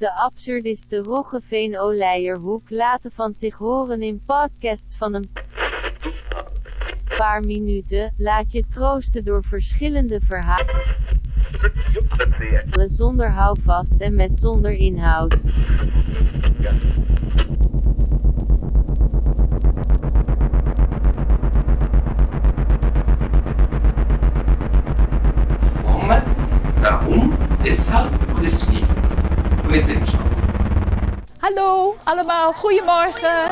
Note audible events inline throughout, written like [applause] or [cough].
de absurdiste Roggeveen Oleierhoek laten van zich horen in podcasts van een paar minuten. Laat je troosten door verschillende verhalen zonder houvast en met zonder inhoud. هم darum, deshalb. Met inshallah. Hallo allemaal, goedemorgen.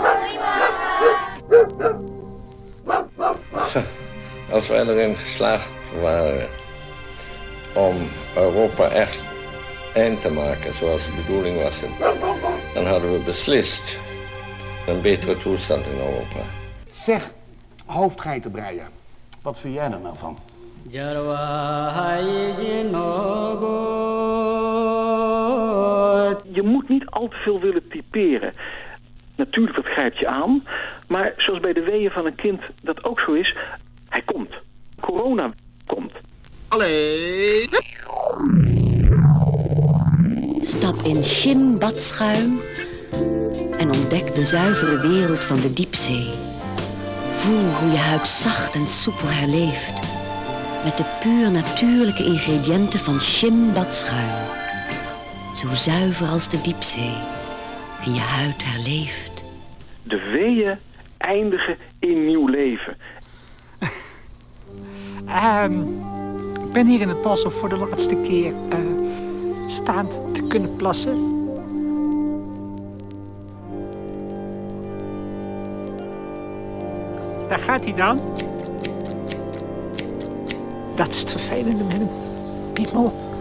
Als wij erin geslaagd waren om Europa echt eind te maken zoals de bedoeling was, dan hadden we beslist een betere toestand in Europa. Zeg, hoofdgeitenbreien. Wat vind jij er nou van? Je moet niet al te veel willen typeren. Natuurlijk, dat grijpt je aan. Maar zoals bij de weeën van een kind dat ook zo is, hij komt. Corona komt. Allee. Stap in Shim badschuim en ontdek de zuivere wereld van de diepzee. Voel hoe je huid zacht en soepel herleeft. Met de puur natuurlijke ingrediënten van Shim badschuim. Zo zuiver als de diepzee. En je huid herleeft. De weeën eindigen in nieuw leven. [laughs] Ehm, ik ben hier in het bos om voor de laatste keer eh, staand te kunnen plassen. Daar gaat hij dan. Dat is het vervelende met een piemel.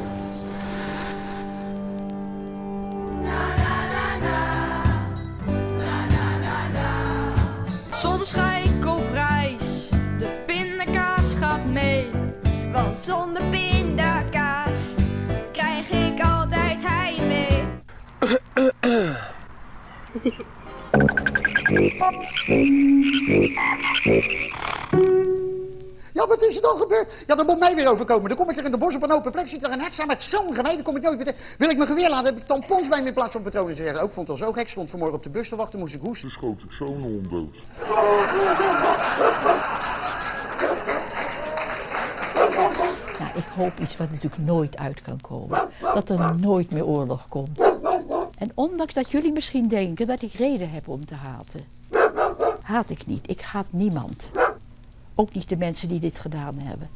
Soms ga ik op reis, de pindakaas gaat mee. Want zonder pindakaas krijg ik altijd heimwee. Ja, wat is er dan gebeurd? Ja, dat moet mij weer overkomen. Dan kom ik er in de bos op een open plek, zit er een hek staan met zo'n gemeen, dan kom ik nooit weer... te- Wil ik mijn geweer laten, heb ik tampons bij me in plaats van patronen. Ze zeggen ook, vond het al zo gek, stond vanmorgen op de bus te wachten, moest ik hoesten. schoot ik zo'n hond dood. Nou, ik hoop iets wat natuurlijk nooit uit kan komen. Dat er nooit meer oorlog komt. En ondanks dat jullie misschien denken dat ik reden heb om te haten. Haat ik niet. Ik haat niemand. Ook niet de mensen die dit gedaan hebben.